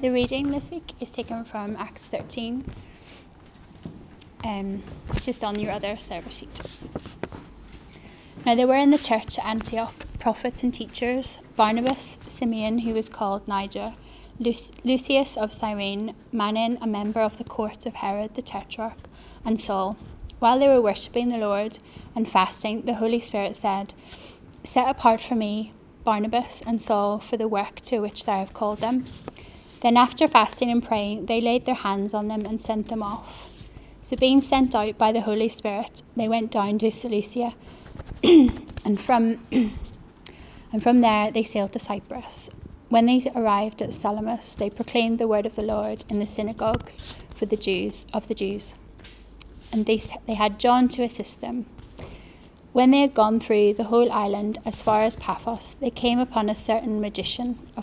The reading this week is taken from Acts 13. Um, it's just on your other server sheet. Now there were in the church at Antioch prophets and teachers Barnabas, Simeon, who was called Niger, Lucius of Cyrene, Manaen, a member of the court of Herod the Tetrarch, and Saul. While they were worshipping the Lord and fasting, the Holy Spirit said, Set apart for me Barnabas and Saul for the work to which thou have called them. Then, after fasting and praying, they laid their hands on them and sent them off. So, being sent out by the Holy Spirit, they went down to Seleucia, and from and from there they sailed to Cyprus. When they arrived at Salamis, they proclaimed the word of the Lord in the synagogues for the Jews of the Jews, and they they had John to assist them. When they had gone through the whole island as far as Paphos, they came upon a certain magician, a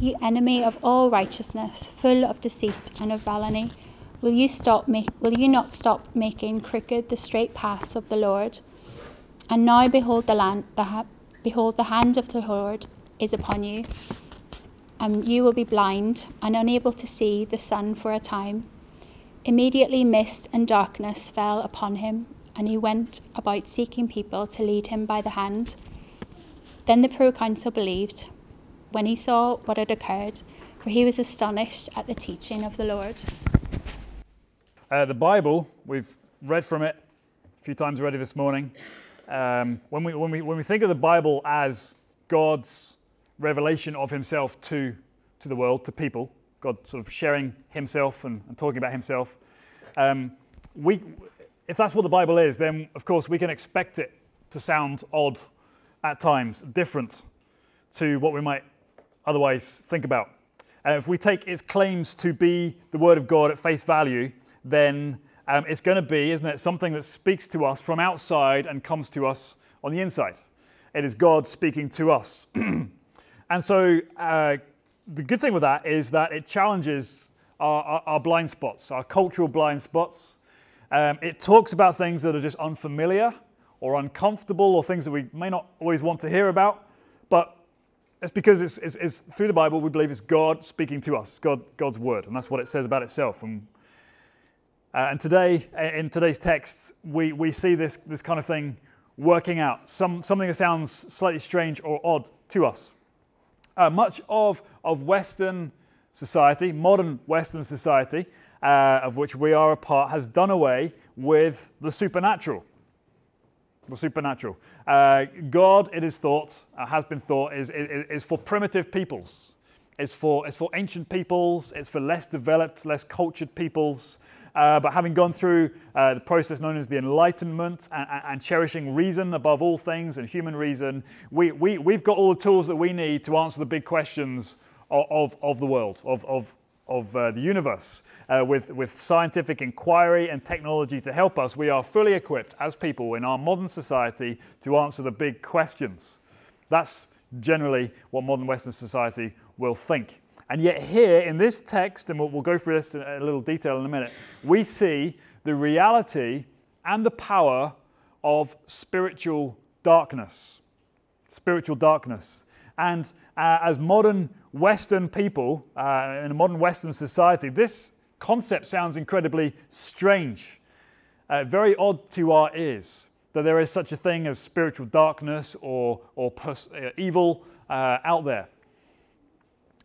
you enemy of all righteousness, full of deceit and of villainy, will you stop make, will you not stop making crooked the straight paths of the Lord? And now behold the land the ha- behold the hand of the Lord is upon you, and you will be blind and unable to see the sun for a time. Immediately mist and darkness fell upon him, and he went about seeking people to lead him by the hand. Then the proconsul believed when he saw what had occurred, for he was astonished at the teaching of the Lord. Uh, the Bible, we've read from it a few times already this morning. Um, when, we, when, we, when we think of the Bible as God's revelation of himself to, to the world, to people, God sort of sharing himself and, and talking about himself. Um, we, if that's what the Bible is, then of course we can expect it to sound odd at times, different to what we might otherwise think about. And if we take its claims to be the Word of God at face value, then um, it's going to be, isn't it, something that speaks to us from outside and comes to us on the inside. It is God speaking to us. and so uh, the good thing with that is that it challenges our, our, our blind spots, our cultural blind spots. Um, it talks about things that are just unfamiliar or uncomfortable or things that we may not always want to hear about. But it's because it's, it's, it's through the Bible we believe it's God speaking to us, God, God's word, and that's what it says about itself. And, uh, and today, in today's text, we, we see this, this kind of thing working out, Some, something that sounds slightly strange or odd to us. Uh, much of, of Western society, modern Western society, uh, of which we are a part, has done away with the supernatural. The supernatural. Uh, God, it is thought, uh, has been thought, is, is, is for primitive peoples. It's for, it's for ancient peoples, it's for less developed, less cultured peoples. Uh, but having gone through uh, the process known as the Enlightenment and, and, cherishing reason above all things and human reason, we, we, we've got all the tools that we need to answer the big questions of, of, of the world, of, of, of uh, the universe. Uh, with, with scientific inquiry and technology to help us, we are fully equipped as people in our modern society to answer the big questions. That's generally what modern Western society will think. And yet, here in this text, and we'll, we'll, go through this in a little detail in a minute, we see the reality and the power of spiritual darkness. Spiritual darkness. And uh, as modern Western people, uh, in a modern Western society, this concept sounds incredibly strange, uh, very odd to our ears that there is such a thing as spiritual darkness or, or pers- uh, evil uh, out there.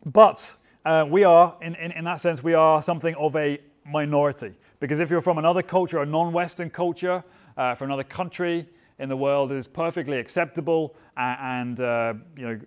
But uh, we are, in, in, in that sense, we are something of a minority. Because if you're from another culture, a non Western culture, uh, from another country in the world, it is perfectly acceptable and, and you know,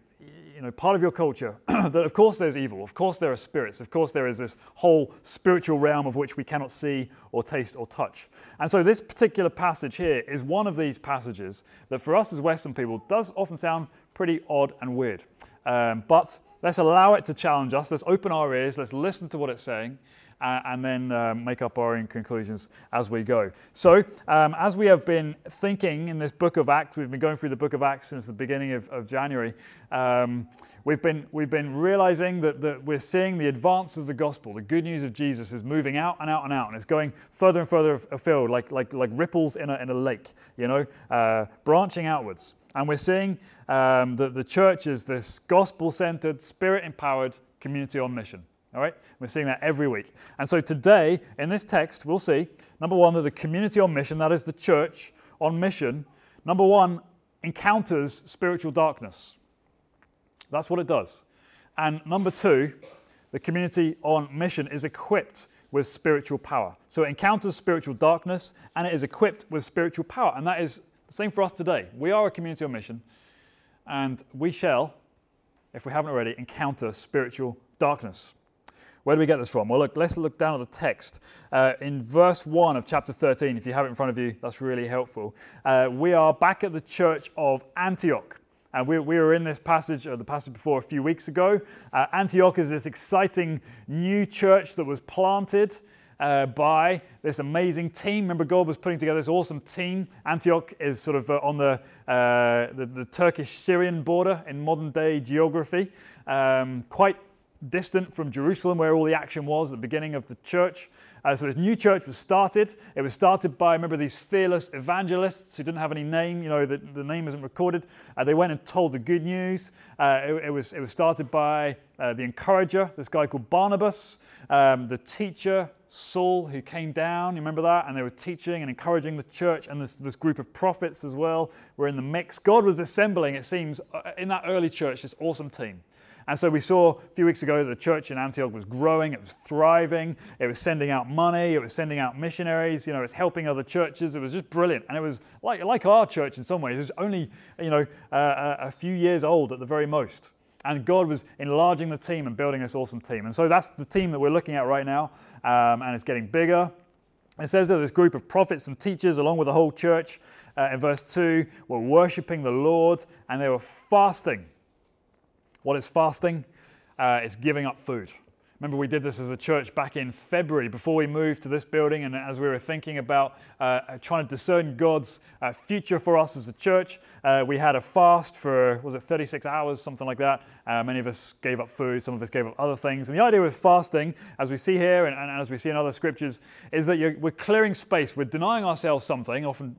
you know, part of your culture that of course there's evil, of course there are spirits, of course there is this whole spiritual realm of which we cannot see or taste or touch. And so this particular passage here is one of these passages that for us as Western people does often sound pretty odd and weird. Um, but let's allow it to challenge us. Let's open our ears. Let's listen to what it's saying and then um, make up our own conclusions as we go. So, um, as we have been thinking in this book of Acts, we've been going through the book of Acts since the beginning of, of January. Um, we've been we've been realizing that, that we're seeing the advance of the gospel. The good news of Jesus is moving out and out and out, and it's going further and further afield, like like like ripples in a in a lake, you know, uh, branching outwards. And we're seeing um, that the church is this gospel-centered, spirit-empowered community on mission. All right? We're seeing that every week. And so today, in this text, we'll see number one, that the community on mission, that is the church on mission, number one, encounters spiritual darkness. That's what it does. And number two, the community on mission is equipped with spiritual power. So it encounters spiritual darkness and it is equipped with spiritual power. And that is the same for us today. We are a community on mission and we shall, if we haven't already, encounter spiritual darkness. Where do we get this from? Well, look, let's look down at the text. Uh, in verse 1 of chapter 13, if you have it in front of you, that's really helpful. Uh, we are back at the church of Antioch. And we, we were in this passage, uh, the passage before a few weeks ago. Uh, Antioch is this exciting new church that was planted uh, by this amazing team. Remember, God was putting together this awesome team. Antioch is sort of uh, on the, uh, the, the Turkish Syrian border in modern day geography. Um, quite distant from Jerusalem, where all the action was at the beginning of the church. Uh, so this new church was started. It was started by, remember, these fearless evangelists who didn't have any name. You know, the, the name isn't recorded. Uh, they went and told the good news. Uh, it, it, was, it was started by uh, the encourager, this guy called Barnabas, um, the teacher, Saul, who came down. You remember that? And they were teaching and encouraging the church, and this, this group of prophets as well were in the mix. God was assembling, it seems, uh, in that early church, this awesome team. And so we saw a few weeks ago that the church in Antioch was growing, it was thriving, it was sending out money, it was sending out missionaries, you know, it's helping other churches. It was just brilliant. And it was like, like our church in some ways. It was only, you know, uh, a few years old at the very most. And God was enlarging the team and building this awesome team. And so that's the team that we're looking at right now. Um, and it's getting bigger. It says that this group of prophets and teachers, along with the whole church, uh, in verse 2, were worshiping the Lord and they were fasting. What is fasting? Uh, it's giving up food. Remember, we did this as a church back in February before we moved to this building, and as we were thinking about uh, trying to discern God's uh, future for us as a church, uh, we had a fast for, was it 36 hours, something like that. Uh, many of us gave up food, some of us gave up other things. And the idea with fasting, as we see here and, and as we see in other scriptures, is that we're clearing space. We're denying ourselves something, often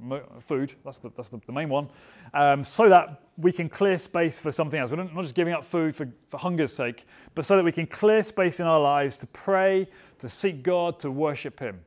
food, that's the, that's the, the main one, um, so that we can clear space for something else. We're not just giving up food for, for hunger's sake, but so that we can clear space in our lives to pray, to seek God, to worship Him.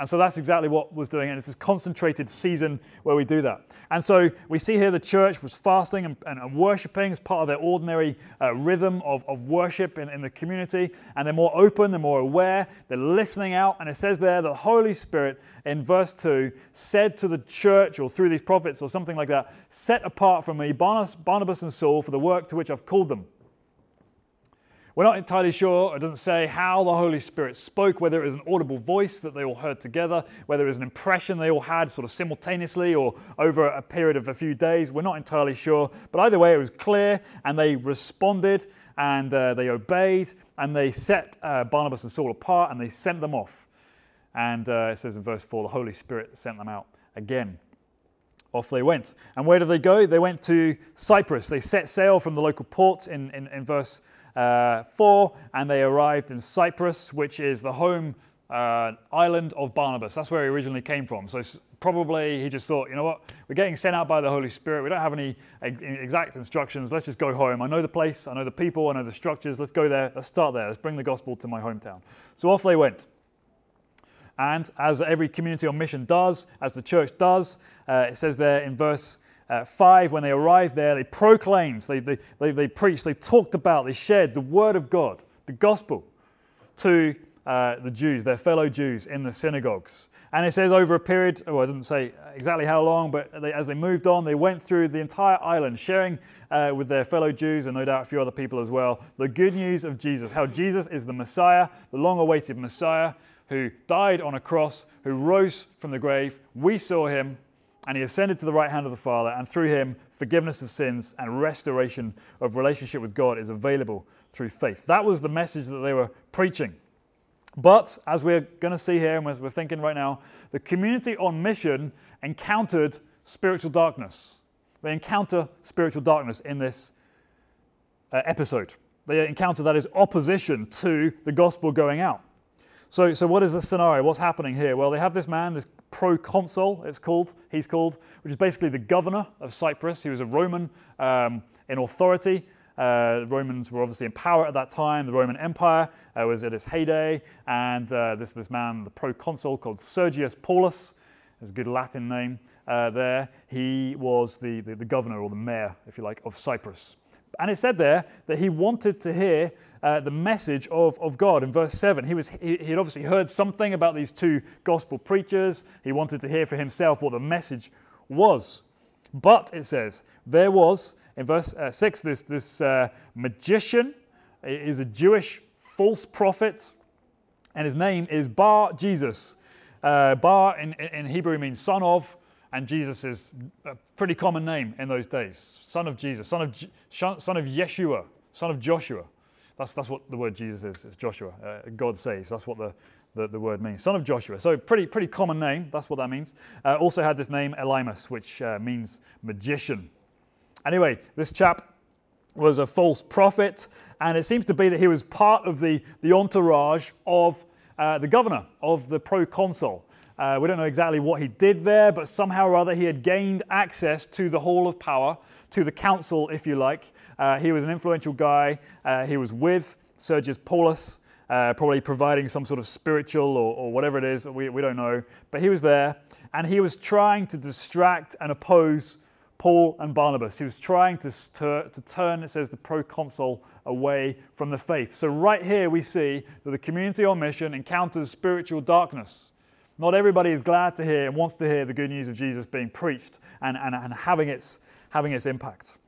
And so that's exactly what was doing. And it's this concentrated season where we do that. And so we see here the church was fasting and, and, and worshiping as part of their ordinary uh, rhythm of, of worship in, in the community. And they're more open, they're more aware, they're listening out. And it says there the Holy Spirit in verse 2 said to the church, or through these prophets, or something like that, set apart from me Barnabas, Barnabas and Saul for the work to which I've called them. We're not entirely sure, it doesn't say how the Holy Spirit spoke, whether it was an audible voice that they all heard together, whether it was an impression they all had sort of simultaneously or over a period of a few days. We're not entirely sure. But either way, it was clear and they responded and uh, they obeyed and they set uh, Barnabas and Saul apart and they sent them off. And uh, it says in verse 4 the Holy Spirit sent them out again. Off they went. And where did they go? They went to Cyprus. They set sail from the local port in, in, in verse uh, 4, and they arrived in Cyprus, which is the home uh, island of Barnabas. That's where he originally came from. So probably he just thought, you know what, we're getting sent out by the Holy Spirit. We don't have any exact instructions. Let's just go home. I know the place, I know the people, I know the structures. Let's go there. Let's start there. Let's bring the gospel to my hometown. So off they went. And as every community on mission does, as the church does, uh, it says there in verse uh, 5, when they arrived there, they proclaimed, they, they, they, they, preached, they talked about, they shared the word of God, the gospel, to uh, the Jews, their fellow Jews in the synagogues. And it says over a period, oh, I didn't say exactly how long, but they, as they moved on, they went through the entire island, sharing uh, with their fellow Jews and no doubt a few other people as well, the good news of Jesus, how Jesus is the Messiah, the long awaited Messiah, who died on a cross, who rose from the grave. We saw him, and he ascended to the right hand of the Father, and through him, forgiveness of sins and restoration of relationship with God is available through faith. That was the message that they were preaching. But as we're going to see here, and as we're thinking right now, the community on mission encountered spiritual darkness. They encounter spiritual darkness in this uh, episode. They encounter that as opposition to the gospel going out. So, so what is the scenario? What's happening here? Well, they have this man, this proconsul, it's called, he's called, which is basically the governor of Cyprus. He was a Roman um, in authority. Uh, the Romans were obviously in power at that time. The Roman Empire uh, was at its heyday, and uh, this this man, the proconsul called Sergius Paulus, is a good Latin name uh, there. He was the, the, the governor or the mayor, if you like, of Cyprus. And it said there that he wanted to hear uh, the message of, of God. In verse 7, he, was, he, he had obviously heard something about these two gospel preachers. He wanted to hear for himself what the message was. But it says, there was, in verse uh, 6, this, this uh, magician is a Jewish false prophet, and his name is Bar Jesus. Uh, Bar in, in Hebrew means son of, and Jesus is a pretty common name in those days. Son of Jesus, son of, son of Yeshua, son of Joshua. That's, that's what the word Jesus is. It's Joshua. Uh, God saves. That's what the, the, the, word means. Son of Joshua. So pretty, pretty common name. That's what that means. Uh, also had this name Elymas, which uh, means magician. Anyway, this chap was a false prophet, and it seems to be that he was part of the, the entourage of uh, the governor, of the proconsul. Uh, we don't know exactly what he did there, but somehow or other he had gained access to the hall of power, to the council, if you like. Uh, he was an influential guy. Uh, he was with Sergius Paulus, uh, probably providing some sort of spiritual or, or whatever it is. We, we don't know. But he was there, and he was trying to distract and oppose Paul and Barnabas. He was trying to, to, to, turn, it says, the proconsul away from the faith. So, right here, we see that the community on mission encounters spiritual darkness. Not everybody is glad to hear and wants to hear the good news of Jesus being preached and, and, and having, its, having its impact.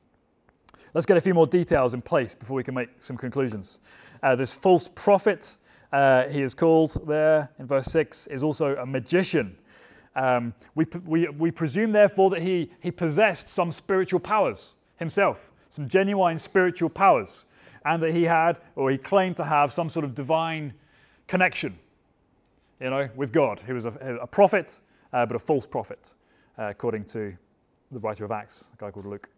Let's get a few more details in place before we can make some conclusions. Uh, this false prophet, uh, he is called there in verse 6, is also a magician. Um, we, we, we presume, therefore, that he, he possessed some spiritual powers himself, some genuine spiritual powers, and that he had, or he claimed to have, some sort of divine connection you know, with God. He was a, a prophet, uh, but a false prophet, uh, according to the writer of Acts, a guy called Luke.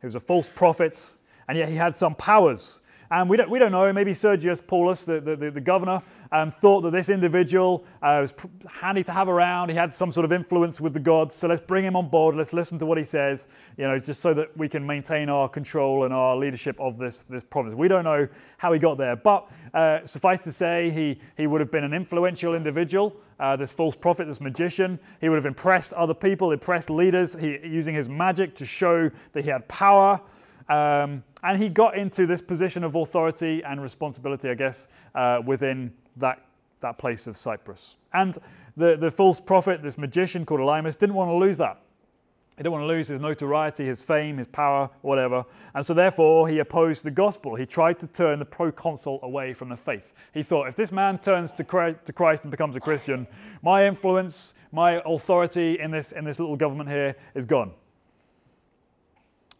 He was a false prophet, and yet he had some powers. And we don't, we don't know, maybe Sergius Paulus, the, the, the governor, um, thought that this individual uh, was handy to have around. He had some sort of influence with the gods. So let's bring him on board. Let's listen to what he says, you know, just so that we can maintain our control and our leadership of this, this province. We don't know how he got there. But uh, suffice to say, he, he would have been an influential individual. Uh, this false prophet, this magician. He would have impressed other people, impressed leaders, he, using his magic to show that he had power. Um, and he got into this position of authority and responsibility, I guess, uh, within that, that place of Cyprus. And the, the false prophet, this magician called Elymas, didn't want to lose that. He didn't want to lose his notoriety, his fame, his power, whatever. And so, therefore, he opposed the gospel. He tried to turn the proconsul away from the faith. He thought, if this man turns to Christ and becomes a Christian, my influence, my authority in this, in this little government here is gone.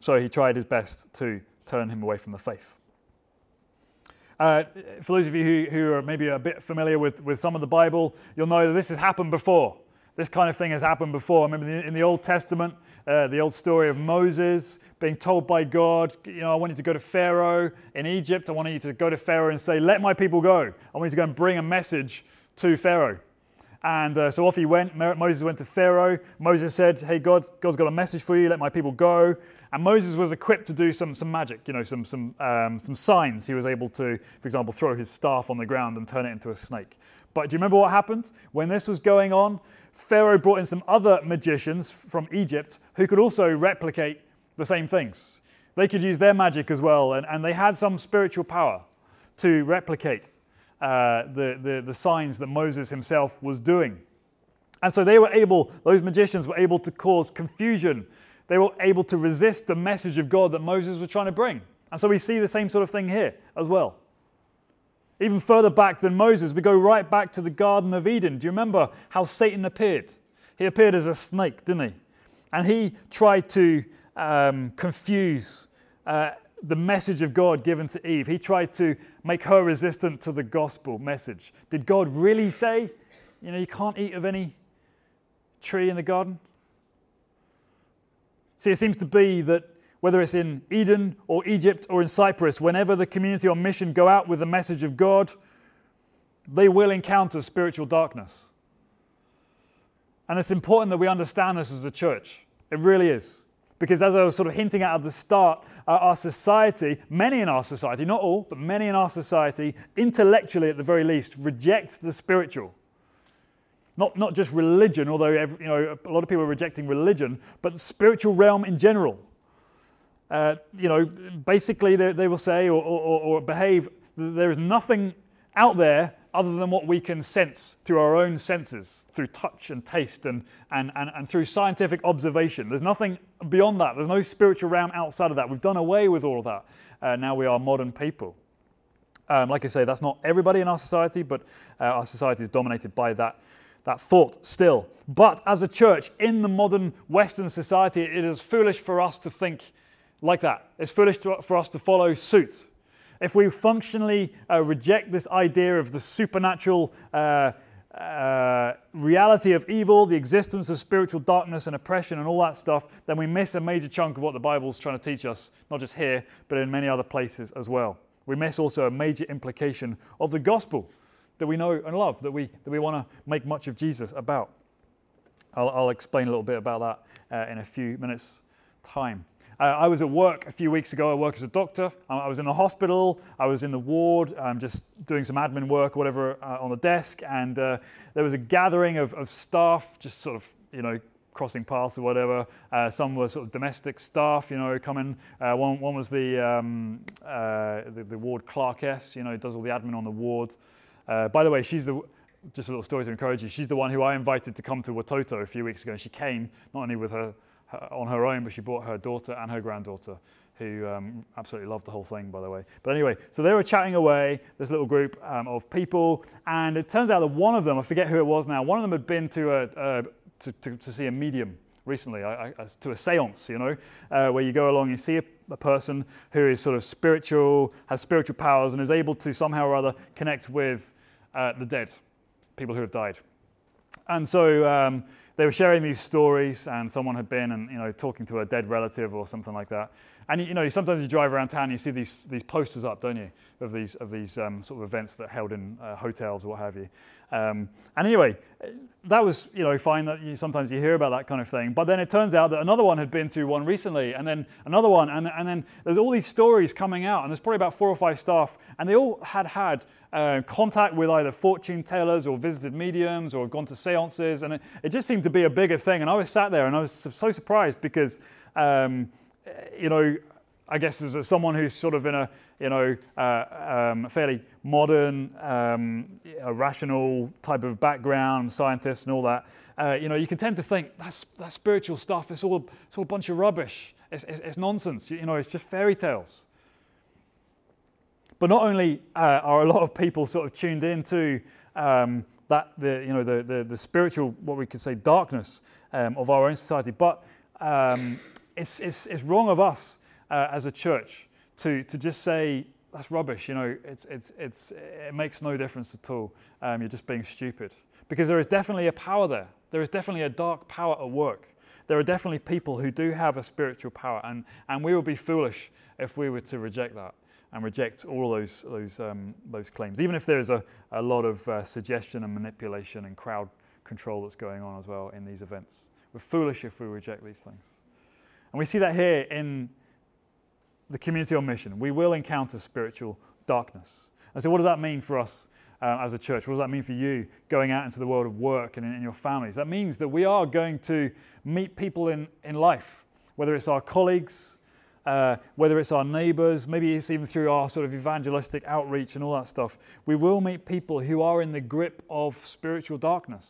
So he tried his best to turn him away from the faith. Uh, for those of you who, who, are maybe a bit familiar with, with some of the Bible, you'll know that this has happened before. This kind of thing has happened before. I remember in the Old Testament, uh, the old story of Moses being told by God, you know, I want you to go to Pharaoh in Egypt. I want you to go to Pharaoh and say, let my people go. I want you to go and bring a message to Pharaoh. And uh, so off he went. Moses went to Pharaoh. Moses said, Hey, God, God's got a message for you. Let my people go. And Moses was equipped to do some, some magic, you know, some, some, um, some signs. He was able to, for example, throw his staff on the ground and turn it into a snake. But do you remember what happened? When this was going on, Pharaoh brought in some other magicians from Egypt who could also replicate the same things. They could use their magic as well, and, and they had some spiritual power to replicate uh, the, the, the signs that Moses himself was doing. And so they were able, those magicians were able to cause confusion they were able to resist the message of God that Moses was trying to bring. And so we see the same sort of thing here as well. Even further back than Moses, we go right back to the Garden of Eden. Do you remember how Satan appeared? He appeared as a snake, didn't he? And he tried to um, confuse uh, the message of God given to Eve. He tried to make her resistant to the gospel message. Did God really say, you know, you can't eat of any tree in the garden? See, it seems to be that whether it's in Eden or Egypt or in Cyprus, whenever the community on mission go out with the message of God, they will encounter spiritual darkness. And it's important that we understand this as a church. It really is. Because as I was sort of hinting at at the start, uh, our society, many in our society, not all, but many in our society, intellectually at the very least, reject the spiritual. Not, not just religion, although every, you know, a lot of people are rejecting religion, but the spiritual realm in general. Uh, you know, basically they, they will say or, or, or behave, there is nothing out there other than what we can sense through our own senses, through touch and taste and, and, and, and through scientific observation. There's nothing beyond that. There's no spiritual realm outside of that. We've done away with all of that. Uh, now we are modern people. Um, like I say, that's not everybody in our society, but uh, our society is dominated by that, that thought still. But as a church in the modern Western society, it is foolish for us to think like that. It's foolish to, for us to follow suit if we functionally uh, reject this idea of the supernatural uh, uh, reality of evil, the existence of spiritual darkness and oppression and all that stuff, then we miss a major chunk of what the Bible's trying to teach us, not just here, but in many other places as well. We miss also a major implication of the gospel that we know and love, that we, that we want to make much of Jesus about. I'll, I'll explain a little bit about that uh, in a few minutes' time. Uh, I was at work a few weeks ago. I work as a doctor. I was in the hospital. I was in the ward, um, just doing some admin work, whatever, uh, on the desk. And uh, there was a gathering of, of, staff, just sort of, you know, crossing paths or whatever. Uh, some were sort of domestic staff, you know, coming. Uh, one, one was the, um, uh, the, the ward clerkess, you know, does all the admin on the ward. By the way, she's the just a little story to encourage you. She's the one who I invited to come to Watoto a few weeks ago. She came not only with her on her own, but she brought her daughter and her granddaughter, who um, absolutely loved the whole thing, by the way. But anyway, so they were chatting away, this little group um, of people, and it turns out that one of them, I forget who it was now, one of them had been to, a, uh, to, to, to, see a medium recently, I, I, to a seance, you know, uh, where you go along and see a, a, person who is sort of spiritual, has spiritual powers, and is able to somehow or other connect with uh, the dead, people who have died. And so um, they were sharing these stories, and someone had been and you know talking to a dead relative or something like that. And you know, sometimes you drive around town, and you see these these posters up, don't you, of these of these um, sort of events that held in uh, hotels or what have you. Um, and anyway, that was you know fine that you, sometimes you hear about that kind of thing. But then it turns out that another one had been to one recently, and then another one, and and then there's all these stories coming out, and there's probably about four or five staff, and they all had had uh, contact with either fortune tellers or visited mediums or gone to seances, and it, it, just seemed to be a bigger thing. And I was sat there and I was so surprised because, um, you know, I guess as someone who's sort of in a, you know, uh, um, fairly modern, um, rational type of background, scientist and all that, uh, you know, you can tend to think that's, that spiritual stuff, it's all, it's all a bunch of rubbish. It's, it's, it's nonsense. You know, it's just fairy tales. But not only uh, are a lot of people sort of tuned into um, that the you know the, the, the spiritual what we could say darkness um, of our own society, but um, it's, it's, it's wrong of us uh, as a church to to just say that's rubbish. You know, it's it's it's it makes no difference at all. Um, you're just being stupid because there is definitely a power there. There is definitely a dark power at work. There are definitely people who do have a spiritual power, and, and we would be foolish if we were to reject that and reject all those, those, um, those claims, even if there's a, a lot of uh, suggestion and manipulation and crowd control that's going on as well in these events. We're foolish if we reject these things. And we see that here in the community on mission. We will encounter spiritual darkness. And so, what does that mean for us uh, as a church? What does that mean for you going out into the world of work and in, in your families? That means that we are going to meet people in, in life, whether it's our colleagues, uh, whether it's our neighbors, maybe it's even through our sort of evangelistic outreach and all that stuff, we will meet people who are in the grip of spiritual darkness,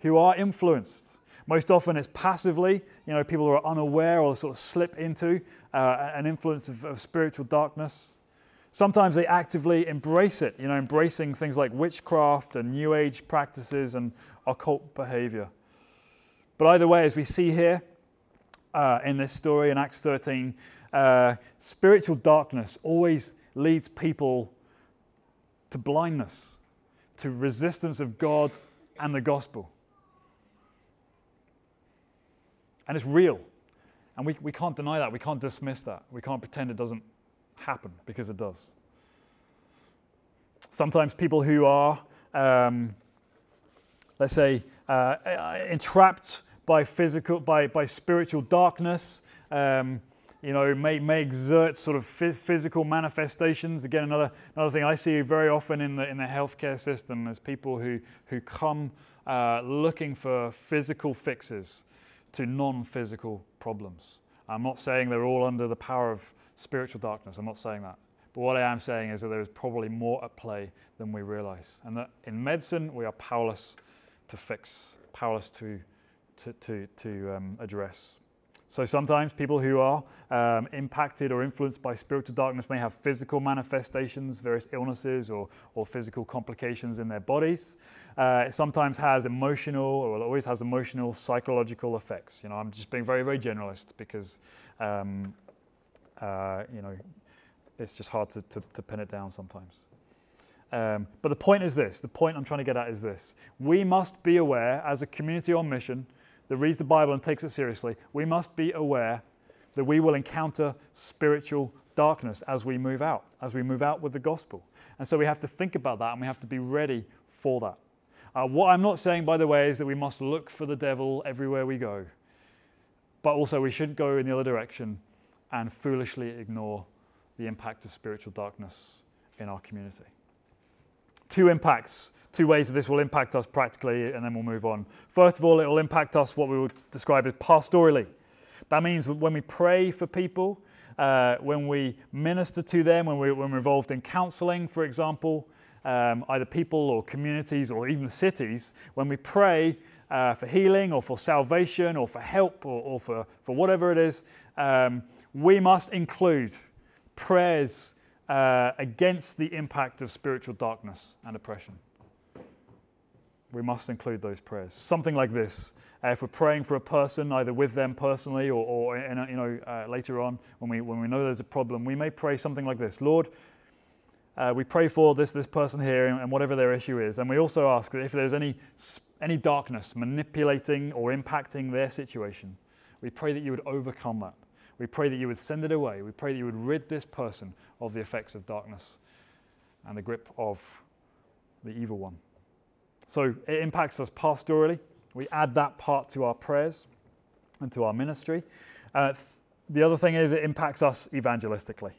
who are influenced. Most often it's passively, you know, people who are unaware or sort of slip into uh, an influence of, of spiritual darkness. Sometimes they actively embrace it, you know, embracing things like witchcraft and New Age practices and occult behavior. But either way, as we see here, uh, in this story in Acts 13, uh, spiritual darkness always leads people to blindness, to resistance of God and the gospel. And it's real. And we, we can't deny that. We can't dismiss that. We can't pretend it doesn't happen because it does. Sometimes people who are, um, let's say, uh, entrapped by physical, by, by spiritual darkness, um, you know, may, may exert sort of physical manifestations. Again, another, another thing I see very often in the, in the healthcare system is people who, who come uh, looking for physical fixes to non physical problems. I'm not saying they're all under the power of spiritual darkness. I'm not saying that. But what I am saying is that there is probably more at play than we realize. And that in medicine, we are powerless to fix, powerless to, to, to, to um, address. So sometimes people who are um, impacted or influenced by spiritual darkness may have physical manifestations, various illnesses or, or physical complications in their bodies. Uh, it sometimes has emotional, or it always has emotional, psychological effects. You know, I'm just being very, very generalist because, um, uh, you know, it's just hard to, to, to pin it down sometimes. Um, but the point is this the point I'm trying to get at is this. We must be aware as a community on mission that reads the Bible and takes it seriously, we must be aware that we will encounter spiritual darkness as we move out, as we move out with the gospel. And so we have to think about that and we have to be ready for that. Uh, what I'm not saying, by the way, is that we must look for the devil everywhere we go. But also, we shouldn't go in the other direction and foolishly ignore the impact of spiritual darkness in our community. Two impacts two ways that this will impact us practically, and then we'll move on. First of all, it will impact us what we would describe as pastorally. That means when we pray for people, uh, when we minister to them, when, we, we're involved in counseling, for example, um, either people or communities or even cities, when we pray uh, for healing or for salvation or for help or, or for, for whatever it is, um, we must include prayers uh, against the impact of spiritual darkness and oppression we must include those prayers. Something like this. Uh, if we're praying for a person, either with them personally or, or a, you know, uh, later on when we, when we know there's a problem, we may pray something like this Lord, uh, we pray for this, this person here and, and whatever their issue is. And we also ask that if there's any, any darkness manipulating or impacting their situation, we pray that you would overcome that. We pray that you would send it away. We pray that you would rid this person of the effects of darkness and the grip of the evil one. So it impacts us pastorally. We add that part to our prayers and to our ministry. Uh, th- the other thing is it impacts us evangelistically.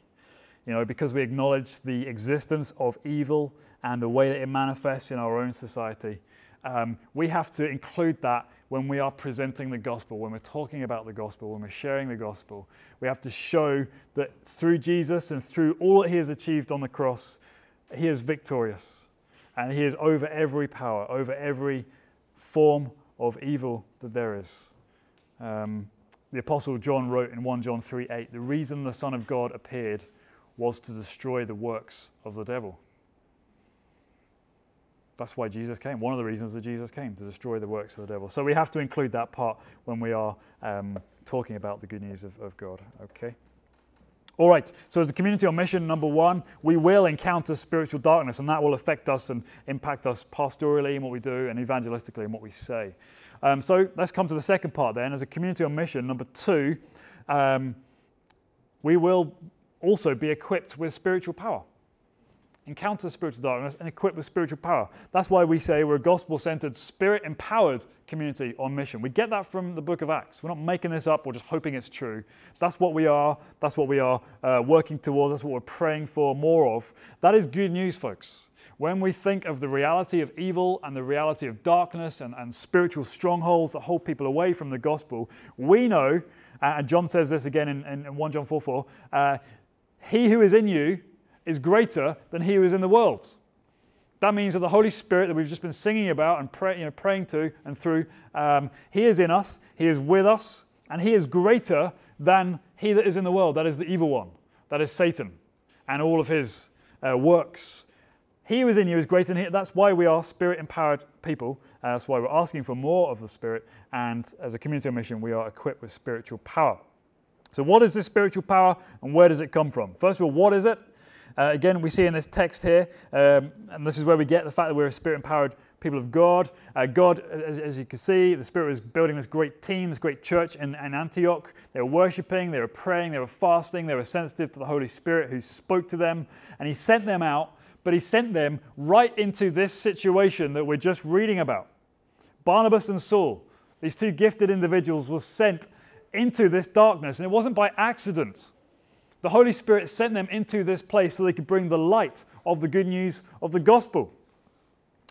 You know, because we acknowledge the existence of evil and the way that it manifests in our own society, um, we have to include that when we are presenting the gospel, when we're talking about the gospel, when we're sharing the gospel. We have to show that through Jesus and through all that he has achieved on the cross, he is victorious and he is over every power, over every form of evil that there is. Um, the Apostle John wrote in 1 John 3 8, the reason the Son of God appeared was to destroy the works of the devil. That's why Jesus came. One of the reasons that Jesus came, to destroy the works of the devil. So we have to include that part when we are um, talking about the good news of, of God. Okay? All right, so as a community on mission, number one, we will encounter spiritual darkness, and that will affect us and impact us pastorally in what we do and evangelistically in what we say. Um, so let's come to the second part then. As a community on mission, number two, um, we will also be equipped with spiritual power encounter spiritual darkness, and equipped with spiritual power. That's why we say we're a gospel centered, spirit empowered community on mission. We get that from the book of Acts. We're not making this up we're just hoping it's true. That's what we are. That's what we are uh, working towards. That's what we're praying for more of. That is good news, folks. When we think of the reality of evil and the reality of darkness and, and spiritual strongholds that hold people away from the gospel, we know, and John says this again in, in 1 John 4 4, uh, he who is in you is greater than he who is in the world. That means that the Holy Spirit that we've just been singing about and pray, you know, praying to and through, um, he is in us, he is with us, and he is greater than he that is in the world. That is the evil one, that is Satan, and all of his uh, works. He who is in you is greater than he. That's why we are spirit empowered people. Uh, that's why we're asking for more of the Spirit. And as a community mission, we are equipped with spiritual power. So, what is this spiritual power and where does it come from? First of all, what is it? Uh, again, we see in this text here, um, and this is where we get the fact that we're a spirit empowered people of God. Uh, God, as, as, you can see, the Spirit was building this great team, this great church in, in Antioch. They were worshiping, they were praying, they were fasting, they were sensitive to the Holy Spirit who spoke to them, and He sent them out but he sent them right into this situation that we're just reading about. Barnabas and Saul, these two gifted individuals, were sent into this darkness, and it wasn't by accident. The Holy Spirit sent them into this place so they could bring the light of the good news of the gospel.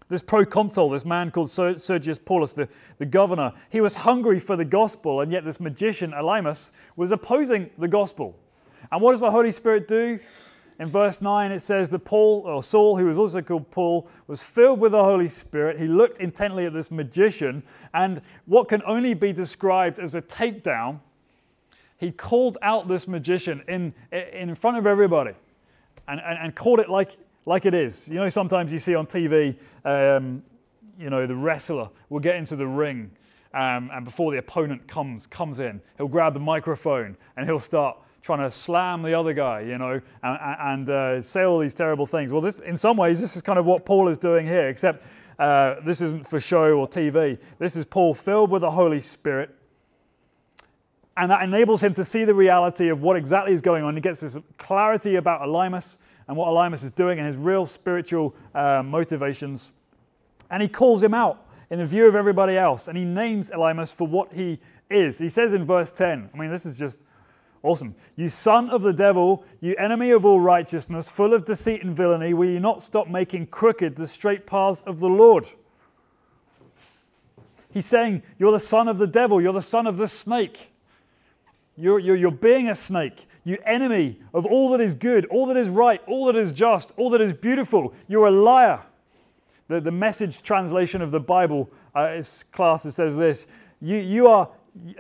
This proconsul, this man called Sergius Paulus, the, the governor, he was hungry for the gospel, and yet this magician, Elymas, was opposing the gospel. And what does the Holy Spirit do? In verse 9, it says that Paul, or Saul, who was also called Paul, was filled with the Holy Spirit. He looked intently at this magician, and what can only be described as a takedown, he called out this magician in, in front of everybody and, and, and called it like, like it is. You know, sometimes you see on TV, um, you know, the wrestler will get into the ring, um, and before the opponent comes, comes in, he'll grab the microphone and he'll start trying to slam the other guy, you know, and, and uh, say all these terrible things. Well, this, in some ways, this is kind of what Paul is doing here, except uh, this isn't for show or TV. This is Paul filled with the Holy Spirit. And that enables him to see the reality of what exactly is going on. He gets this clarity about Elymas and what Elymas is doing and his real spiritual uh, motivations. And he calls him out in the view of everybody else. And he names Elymas for what he is. He says in verse 10, I mean, this is just Awesome. You son of the devil, you enemy of all righteousness, full of deceit and villainy, will you not stop making crooked the straight paths of the Lord? He's saying, You're the son of the devil, you're the son of the snake. You're, you're, you're being a snake. You enemy of all that is good, all that is right, all that is just, all that is beautiful. You're a liar. The, the message translation of the Bible uh, class says this you, you, are,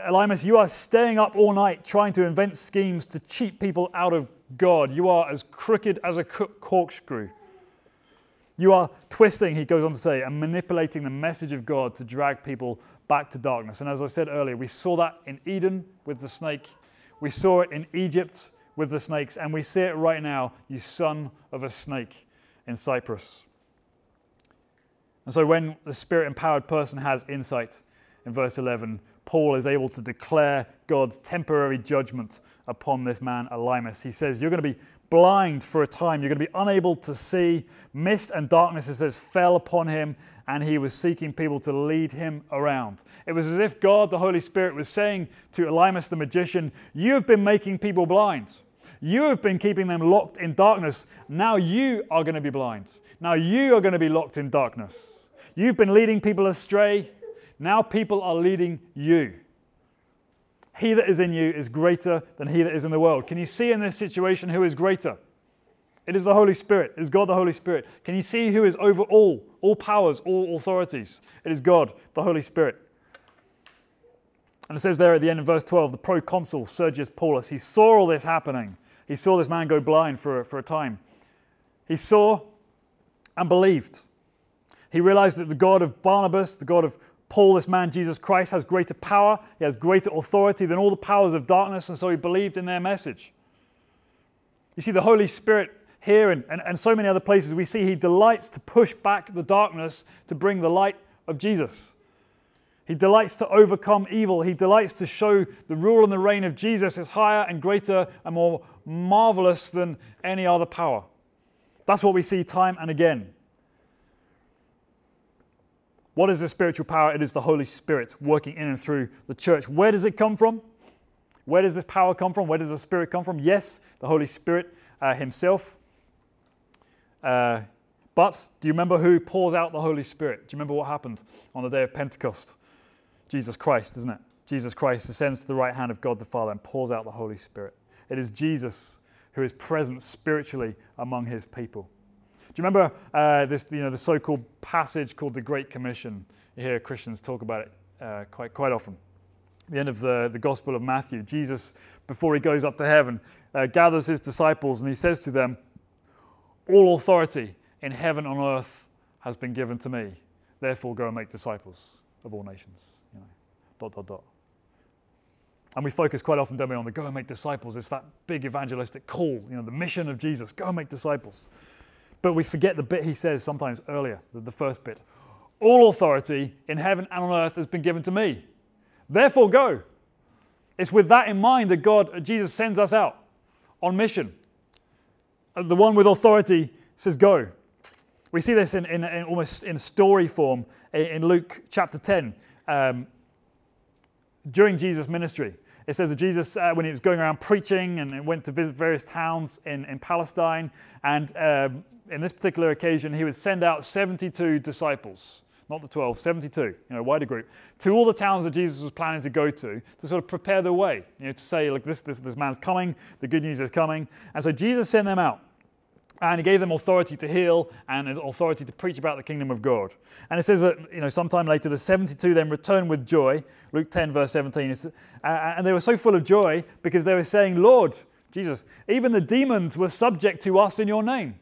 Elymas, you are staying up all night trying to invent schemes to cheat people out of God. You are as crooked as a corkscrew. You are twisting, he goes on to say, and manipulating the message of God to drag people back to darkness. And as I said earlier, we saw that in Eden with the snake, we saw it in Egypt with the snakes, and we see it right now, you son of a snake in Cyprus. And so when the spirit empowered person has insight in verse 11, Paul is able to declare God's temporary judgment upon this man, Elymas. He says, You're going to be blind for a time. You're going to be unable to see. Mist and darkness, it says, fell upon him, and he was seeking people to lead him around. It was as if God, the Holy Spirit, was saying to Elymas the magician, You have been making people blind. You have been keeping them locked in darkness. Now you are going to be blind. Now you are going to be locked in darkness. You've been leading people astray. Now people are leading you. He that is in you is greater than he that is in the world. Can you see in this situation who is greater? It is the Holy Spirit. It is God the Holy Spirit. Can you see who is over all, all powers, all authorities? It is God, the Holy Spirit. And it says there at the end of verse 12, the proconsul Sergius Paulus, he saw all this happening. He saw this man go blind for, for a time. He saw and believed. He realized that the God of Barnabas, the God of Paul, this man, Jesus Christ, has greater power, he has greater authority than all the powers of darkness, and so he believed in their message. You see, the Holy Spirit here and, and, and so many other places, we see he delights to push back the darkness to bring the light of Jesus. He delights to overcome evil. He delights to show the rule and the reign of Jesus is higher and greater and more marvelous than any other power. That's what we see time and again. What is the spiritual power? It is the Holy Spirit working in and through the church. Where does it come from? Where does this power come from? Where does the Spirit come from? Yes, the Holy Spirit uh, Himself. Uh, but do you remember who pours out the Holy Spirit? Do you remember what happened on the day of Pentecost? Jesus Christ, isn't it? Jesus Christ ascends to the right hand of God the Father and pours out the Holy Spirit. It is Jesus who is present spiritually among His people. Do you remember uh, this, you know, the so-called passage called the Great Commission? You hear Christians talk about it uh, quite, quite often. the end of the, the Gospel of Matthew, Jesus, before he goes up to heaven, uh, gathers his disciples and he says to them, All authority in heaven and on earth has been given to me. Therefore, go and make disciples of all nations. You know, dot, dot, dot. And we focus quite often, don't we, on the go and make disciples. It's that big evangelistic call, you know, the mission of Jesus go and make disciples. But we forget the bit he says sometimes earlier, the, first bit. All authority in heaven and on earth has been given to me. Therefore, go. It's with that in mind that God, Jesus sends us out on mission. Uh, the one with authority says, Go. We see this in, in, in almost in story form in, in Luke chapter 10 um, during Jesus' ministry. It says that Jesus, uh, when he was going around preaching and went to visit various towns in, in Palestine, and um, in this particular occasion, he would send out 72 disciples, not the 12, 72, you know, wider group, to all the towns that Jesus was planning to go to to sort of prepare the way, you know, to say, like, this, this, this man's coming, the good news is coming. And so Jesus sent them out and he gave them authority to heal and authority to preach about the kingdom of God. And it says that, you know, sometime later, the 72 then returned with joy. Luke 10, verse 17. Uh, and they were so full of joy because they were saying, Lord, Jesus, even the demons were subject to us in your name.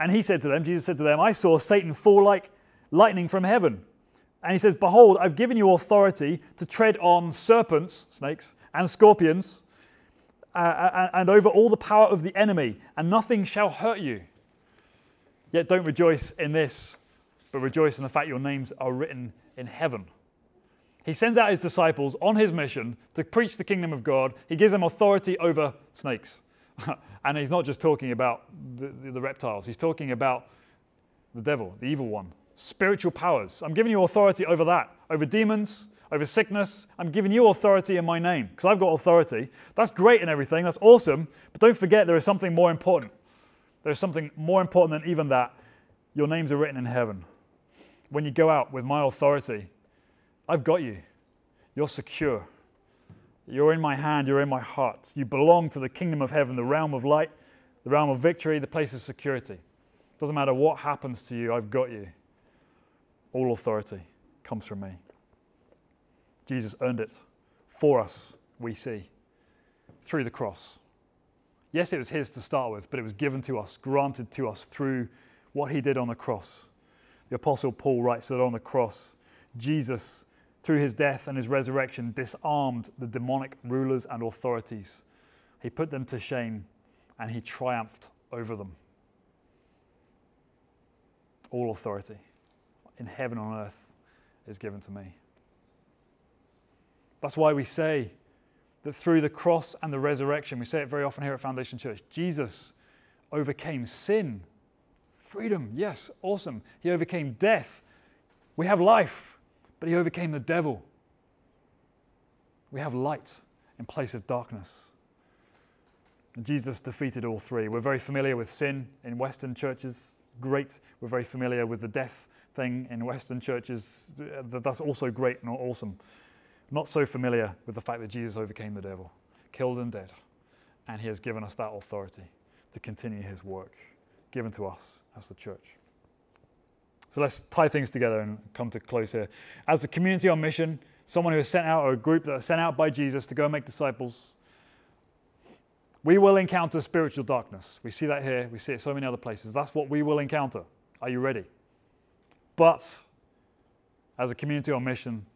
And he said to them, Jesus said to them, I saw Satan fall like lightning from heaven. And he says, Behold, I've given you authority to tread on serpents, snakes, and scorpions uh, and over all the power of the enemy, and nothing shall hurt you. Yet don't rejoice in this, but rejoice in the fact your names are written in heaven. He sends out his disciples on his mission to preach the kingdom of God. He gives them authority over snakes. and he's not just talking about the, the, the, reptiles, he's talking about the devil, the evil one, spiritual powers. I'm giving you authority over that, over demons, over sickness. I'm giving you authority in my name because I've got authority. That's great and everything. That's awesome. But don't forget there is something more important. There is something more important than even that. Your names are written in heaven. When you go out with my authority, I've got you. You're secure. You're in my hand, you're in my heart. You belong to the kingdom of heaven, the realm of light, the realm of victory, the place of security. Doesn't matter what happens to you, I've got you. All authority comes from me. Jesus earned it for us, we see, through the cross. Yes, it was His to start with, but it was given to us, granted to us through what He did on the cross. The Apostle Paul writes that on the cross, Jesus, through His death and His resurrection, disarmed the demonic rulers and authorities. He put them to shame and He triumphed over them. All authority in heaven and on earth is given to me. That's why we say that through the cross and the resurrection, we say it very often here at Foundation Church, Jesus overcame sin. Freedom, yes, awesome. He overcame death. We have life, but he overcame the devil. We have light in place of darkness. Jesus defeated all three. We're very familiar with sin in Western churches. Great. We're very familiar with the death thing in Western churches. That's also great and awesome not so familiar with the fact that Jesus overcame the devil, killed and dead, and he has given us that authority to continue his work given to us as the church. So let's tie things together and come to close here. As a community on mission, someone who is sent out, or a group that are sent out by Jesus to go and make disciples, we will encounter spiritual darkness. We see that here, we see it so many other places. That's what we will encounter. Are you ready? But as a community on mission,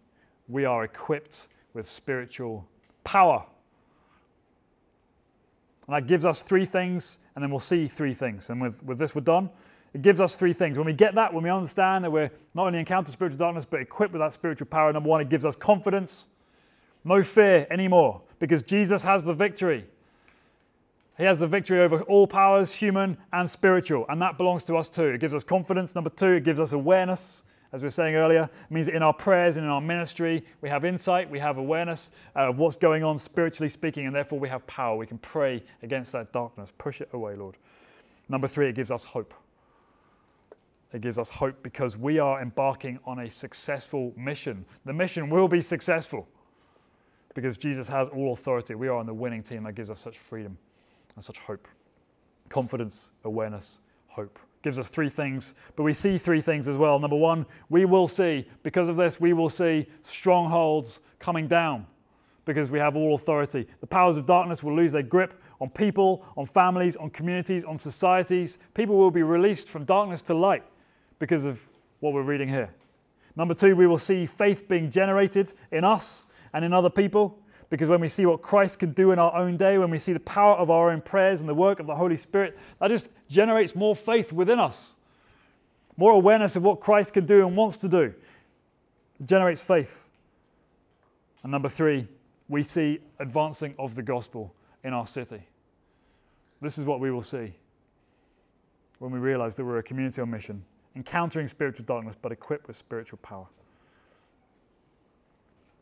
we are equipped with spiritual power. And that gives us three things, and then we'll see three things. And with, with this, we're done. It gives us three things. When we get that, when we understand that we're not only encounter spiritual darkness, but equipped with that spiritual power, number one, it gives us confidence, no fear anymore, because Jesus has the victory. He has the victory over all powers, human and spiritual, and that belongs to us too. It gives us confidence. Number two, it gives us awareness as we were saying earlier. Means that in our prayers and in our ministry, we have insight, we have awareness of what's going on spiritually speaking, and therefore we have power. We can pray against that darkness. Push it away, Lord. Number three, it gives us hope. It gives us hope because we are embarking on a successful mission. The mission will be successful because Jesus has all authority. We are on the winning team that gives us such freedom and such hope. Confidence, awareness, hope gives us three things, but we see three things as well. Number one, we will see, because of this, we will see strongholds coming down because we have all authority. The powers of darkness will lose their grip on people, on families, on communities, on societies. People will be released from darkness to light because of what we're reading here. Number two, we will see faith being generated in us and in other people because when we see what Christ can do in our own day, when we see the power of our own prayers and the work of the Holy Spirit, that just generates more faith within us, more awareness of what Christ can do and wants to do. It generates faith. And number three, we see advancing of the gospel in our city. This is what we will see when we realize that we're a community on mission, encountering spiritual darkness, but equipped with spiritual power.